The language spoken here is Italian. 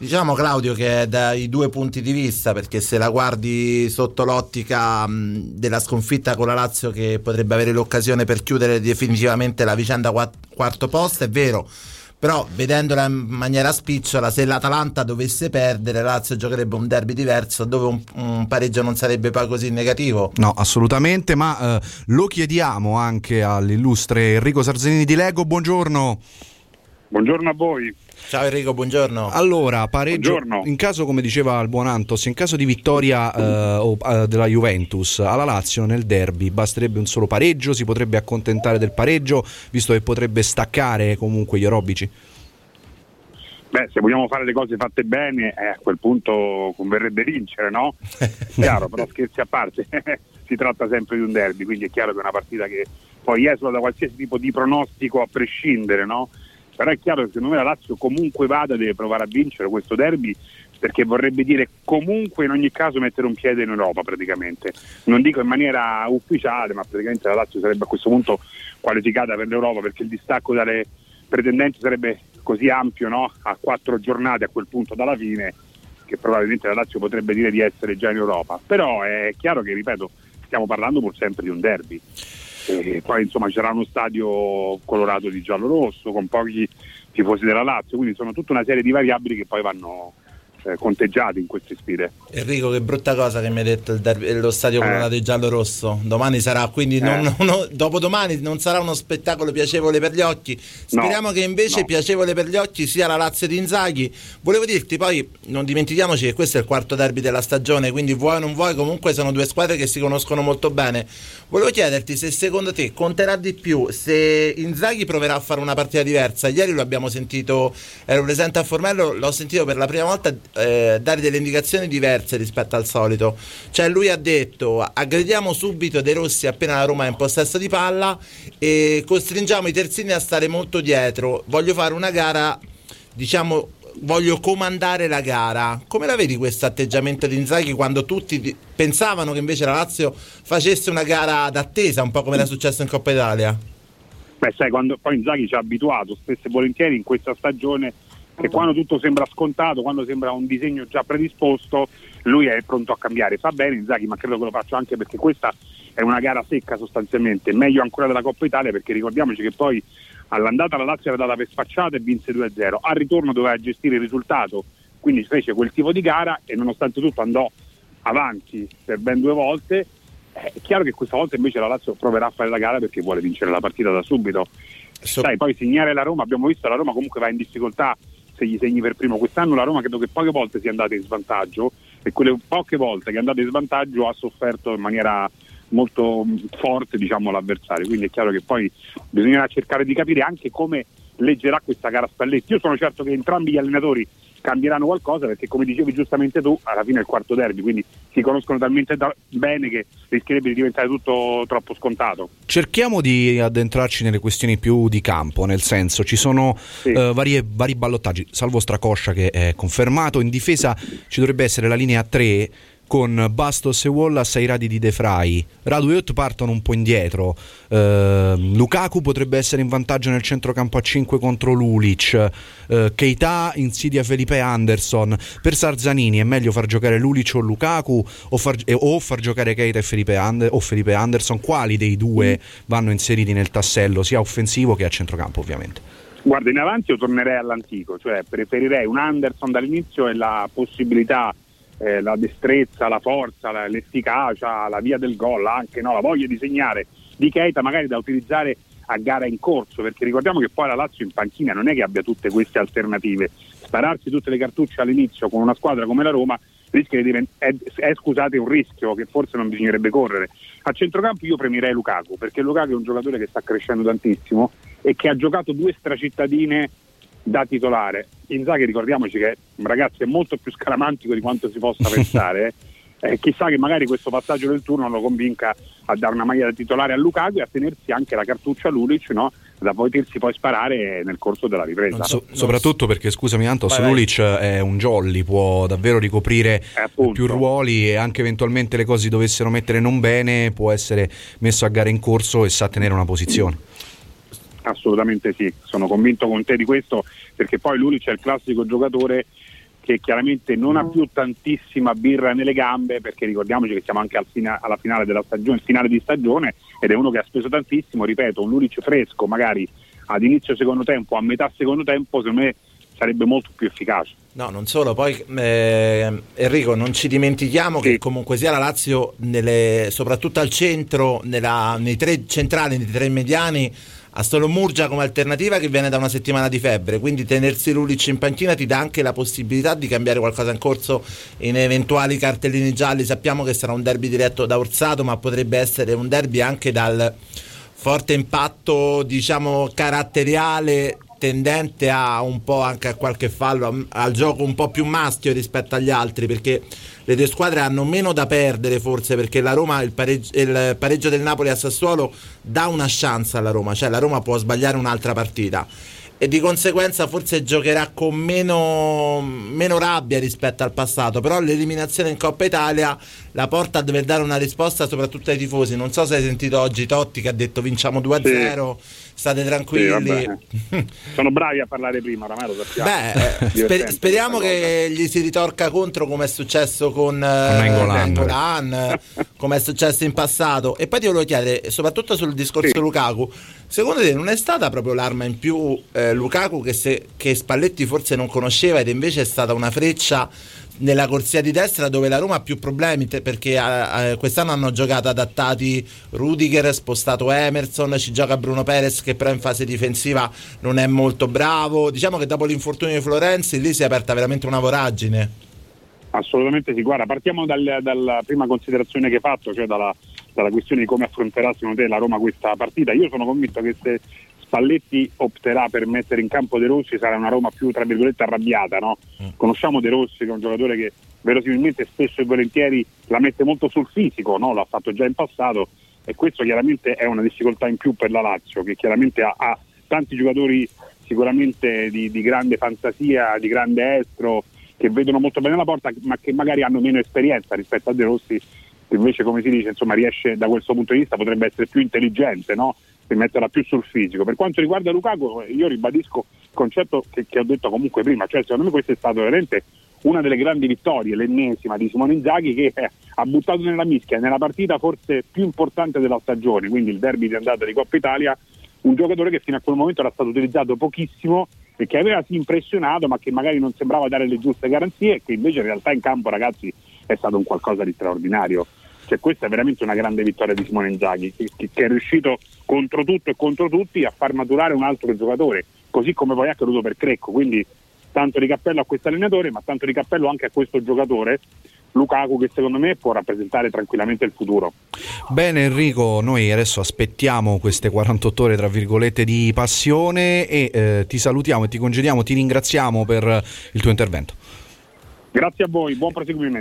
Diciamo Claudio che dai due punti di vista, perché se la guardi sotto l'ottica mh, della sconfitta con la Lazio che potrebbe avere l'occasione per chiudere definitivamente la vicenda quatt- quarto posto, è vero. Però vedendola in maniera spicciola se l'Atalanta dovesse perdere Lazio giocherebbe un derby diverso dove un, un pareggio non sarebbe poi così negativo. No assolutamente ma eh, lo chiediamo anche all'illustre Enrico Sarzanini di Lego buongiorno buongiorno a voi Ciao Enrico, buongiorno. Allora, pareggio buongiorno. in caso, come diceva il buon Antos, in caso di vittoria eh, eh, della Juventus alla Lazio nel derby, basterebbe un solo pareggio, si potrebbe accontentare del pareggio, visto che potrebbe staccare comunque gli aerobici? Beh, se vogliamo fare le cose fatte bene, eh, a quel punto converrebbe vincere, no? chiaro, però scherzi a parte, si tratta sempre di un derby, quindi è chiaro che è una partita che poi esula da qualsiasi tipo di pronostico a prescindere, no? Però è chiaro che secondo me la Lazio comunque vada deve provare a vincere questo derby perché vorrebbe dire comunque in ogni caso mettere un piede in Europa praticamente. Non dico in maniera ufficiale ma praticamente la Lazio sarebbe a questo punto qualificata per l'Europa perché il distacco dalle pretendenti sarebbe così ampio no? a quattro giornate a quel punto dalla fine che probabilmente la Lazio potrebbe dire di essere già in Europa. Però è chiaro che ripeto stiamo parlando pur sempre di un derby e poi insomma c'era uno stadio colorato di giallo-rosso con pochi tifosi della Lazio, quindi sono tutta una serie di variabili che poi vanno eh, conteggiati in queste sfide. Enrico, che brutta cosa che mi hai detto derby, lo stadio colorato di giallo-rosso. Domani sarà quindi, eh. non, dopodomani non sarà uno spettacolo piacevole per gli occhi. Speriamo no, che invece no. piacevole per gli occhi sia la Lazio di Inzaghi. Volevo dirti poi, non dimentichiamoci che questo è il quarto derby della stagione, quindi vuoi o non vuoi, comunque sono due squadre che si conoscono molto bene. Volevo chiederti se secondo te conterà di più se Inzaghi proverà a fare una partita diversa. Ieri lo abbiamo sentito, ero presente a Formello, l'ho sentito per la prima volta eh, dare delle indicazioni diverse rispetto al solito. Cioè lui ha detto aggrediamo subito De Rossi appena la Roma è in possesso di palla e costringiamo i terzini a stare molto dietro. Voglio fare una gara, diciamo, voglio comandare la gara. Come la vedi questo atteggiamento di Inzaghi quando tutti pensavano che invece la Lazio facesse una gara d'attesa, un po' come era successo in Coppa Italia? Beh, sai, quando poi Inzaghi ci ha abituato spesso e volentieri in questa stagione che quando tutto sembra scontato, quando sembra un disegno già predisposto, lui è pronto a cambiare. Fa bene Inzaghi, ma credo che lo faccia anche perché questa è una gara secca sostanzialmente, meglio ancora della Coppa Italia perché ricordiamoci che poi all'andata la Lazio era data per sfacciata e vinse 2-0, al ritorno doveva gestire il risultato, quindi fece quel tipo di gara e nonostante tutto andò avanti per ben due volte. È chiaro che questa volta invece la Lazio proverà a fare la gara perché vuole vincere la partita da subito. So- Sai, poi segnare la Roma, abbiamo visto la Roma comunque va in difficoltà se gli segni per primo. Quest'anno la Roma credo che poche volte sia andata in svantaggio e quelle poche volte che è andata in svantaggio ha sofferto in maniera molto forte diciamo, l'avversario. Quindi è chiaro che poi bisognerà cercare di capire anche come leggerà questa gara Spalletti. Io sono certo che entrambi gli allenatori cambieranno qualcosa perché come dicevi giustamente tu alla fine è il quarto derby quindi si conoscono talmente da- bene che rischierebbe di diventare tutto troppo scontato cerchiamo di addentrarci nelle questioni più di campo nel senso ci sono sì. uh, varie, vari ballottaggi salvo Stracoscia che è confermato in difesa ci dovrebbe essere la linea 3 con Bastos e Wallace ai radi di De Frey. Radu e Ott partono un po' indietro. Uh, Lukaku potrebbe essere in vantaggio nel centrocampo a 5 contro Lulic. Uh, Keita insidia Felipe Anderson. Per Sarzanini è meglio far giocare Lulic o Lukaku o far, eh, o far giocare Keita e Felipe, And- o Felipe Anderson. Quali dei due vanno inseriti nel tassello, sia offensivo che a centrocampo ovviamente? Guarda, in avanti io tornerei all'antico, cioè preferirei un Anderson dall'inizio e la possibilità eh, la destrezza, la forza, la, l'efficacia, la via del gol, anche no, la voglia di segnare di Keita magari da utilizzare a gara in corso, perché ricordiamo che poi la Lazio in panchina non è che abbia tutte queste alternative. Spararsi tutte le cartucce all'inizio con una squadra come la Roma rischia di diventare, è, è, scusate un rischio che forse non bisognerebbe correre. A centrocampo io premirei Lukaku, perché Lukaku è un giocatore che sta crescendo tantissimo e che ha giocato due stracittadine da titolare. Inzaghi ricordiamoci che un ragazzo è molto più scaramantico di quanto si possa pensare. Eh, chissà che magari questo passaggio del turno lo convinca a dare una maglia da titolare a Lukaku e a tenersi anche la cartuccia Lulic no? da potersi poi sparare nel corso della ripresa. So, soprattutto perché, scusami Antos, vai, Lulic è un jolly, può davvero ricoprire eh, più ruoli e anche eventualmente le cose dovessero mettere non bene, può essere messo a gara in corso e sa tenere una posizione. Assolutamente sì, sono convinto con te di questo perché poi Lulic è il classico giocatore che chiaramente non ha più tantissima birra nelle gambe perché ricordiamoci che siamo anche al fina- alla finale della stagione, finale di stagione ed è uno che ha speso tantissimo, ripeto, un Luric fresco magari ad inizio secondo tempo, a metà secondo tempo, secondo me sarebbe molto più efficace. No, non solo, poi eh, Enrico, non ci dimentichiamo sì. che comunque sia la Lazio, nelle, soprattutto al centro, nella, nei tre centrali, nei tre mediani, ha solo Murgia come alternativa che viene da una settimana di febbre, quindi tenersi Lulic in panchina ti dà anche la possibilità di cambiare qualcosa in corso in eventuali cartellini gialli. Sappiamo che sarà un derby diretto da Orsato, ma potrebbe essere un derby anche dal forte impatto, diciamo, caratteriale tendente a un po' anche a qualche fallo, al gioco un po' più maschio rispetto agli altri, perché le due squadre hanno meno da perdere forse, perché la Roma, il pareggio, il pareggio del Napoli a Sassuolo dà una chance alla Roma, cioè la Roma può sbagliare un'altra partita e di conseguenza forse giocherà con meno, meno, rabbia rispetto al passato però l'eliminazione in Coppa Italia la porta a dover dare una risposta soprattutto ai tifosi non so se hai sentito oggi Totti che ha detto vinciamo 2-0 sì state tranquilli. Sì, Sono bravi a parlare prima, oramai lo sappiamo. Beh, eh, sper- speriamo che gli si ritorca contro come è successo con, con eh, come è successo in passato. E poi ti volevo chiedere, soprattutto sul discorso sì. Lukaku, secondo te non è stata proprio l'arma in più eh, Lukaku che, se, che Spalletti forse non conosceva ed invece è stata una freccia nella corsia di destra dove la Roma ha più problemi perché eh, quest'anno hanno giocato adattati Rudiger, spostato Emerson, ci gioca Bruno Perez che però in fase difensiva non è molto bravo. Diciamo che dopo l'infortunio di Florenzi lì si è aperta veramente una voragine. Assolutamente sì, guarda, partiamo dal, dalla prima considerazione che hai fatto, cioè dalla, dalla questione di come affronterà secondo te la Roma questa partita. Io sono convinto che se Spalletti opterà per mettere in campo De Rossi sarà una Roma più tra virgolette arrabbiata no? mm. conosciamo De Rossi che è un giocatore che verosimilmente spesso e volentieri la mette molto sul fisico no? l'ha fatto già in passato e questo chiaramente è una difficoltà in più per la Lazio che chiaramente ha, ha tanti giocatori sicuramente di, di, grande fantasia di grande estro che vedono molto bene la porta ma che magari hanno meno esperienza rispetto a De Rossi invece come si dice insomma riesce da questo punto di vista potrebbe essere più intelligente no? e metterla più sul fisico. Per quanto riguarda Lukaku, io ribadisco il concetto che, che ho detto comunque prima, cioè secondo me questa è stata veramente una delle grandi vittorie, l'ennesima di Simone Inzaghi che eh, ha buttato nella mischia nella partita forse più importante della stagione, quindi il derby di andata di Coppa Italia, un giocatore che fino a quel momento era stato utilizzato pochissimo e che aveva sì impressionato ma che magari non sembrava dare le giuste garanzie e che invece in realtà in campo ragazzi è stato un qualcosa di straordinario. Cioè, questa è veramente una grande vittoria di Simone Inzaghi, che, che, è riuscito contro tutto e contro tutti a far maturare un altro giocatore, così come poi è accaduto per Crecco. Quindi tanto di cappello a questo allenatore, ma tanto di cappello anche a questo giocatore. Lukaku che secondo me può rappresentare tranquillamente il futuro. Bene Enrico, noi adesso aspettiamo queste 48 ore tra virgolette di passione e eh, ti salutiamo e ti congediamo, ti ringraziamo per il tuo intervento. Grazie a voi, buon proseguimento.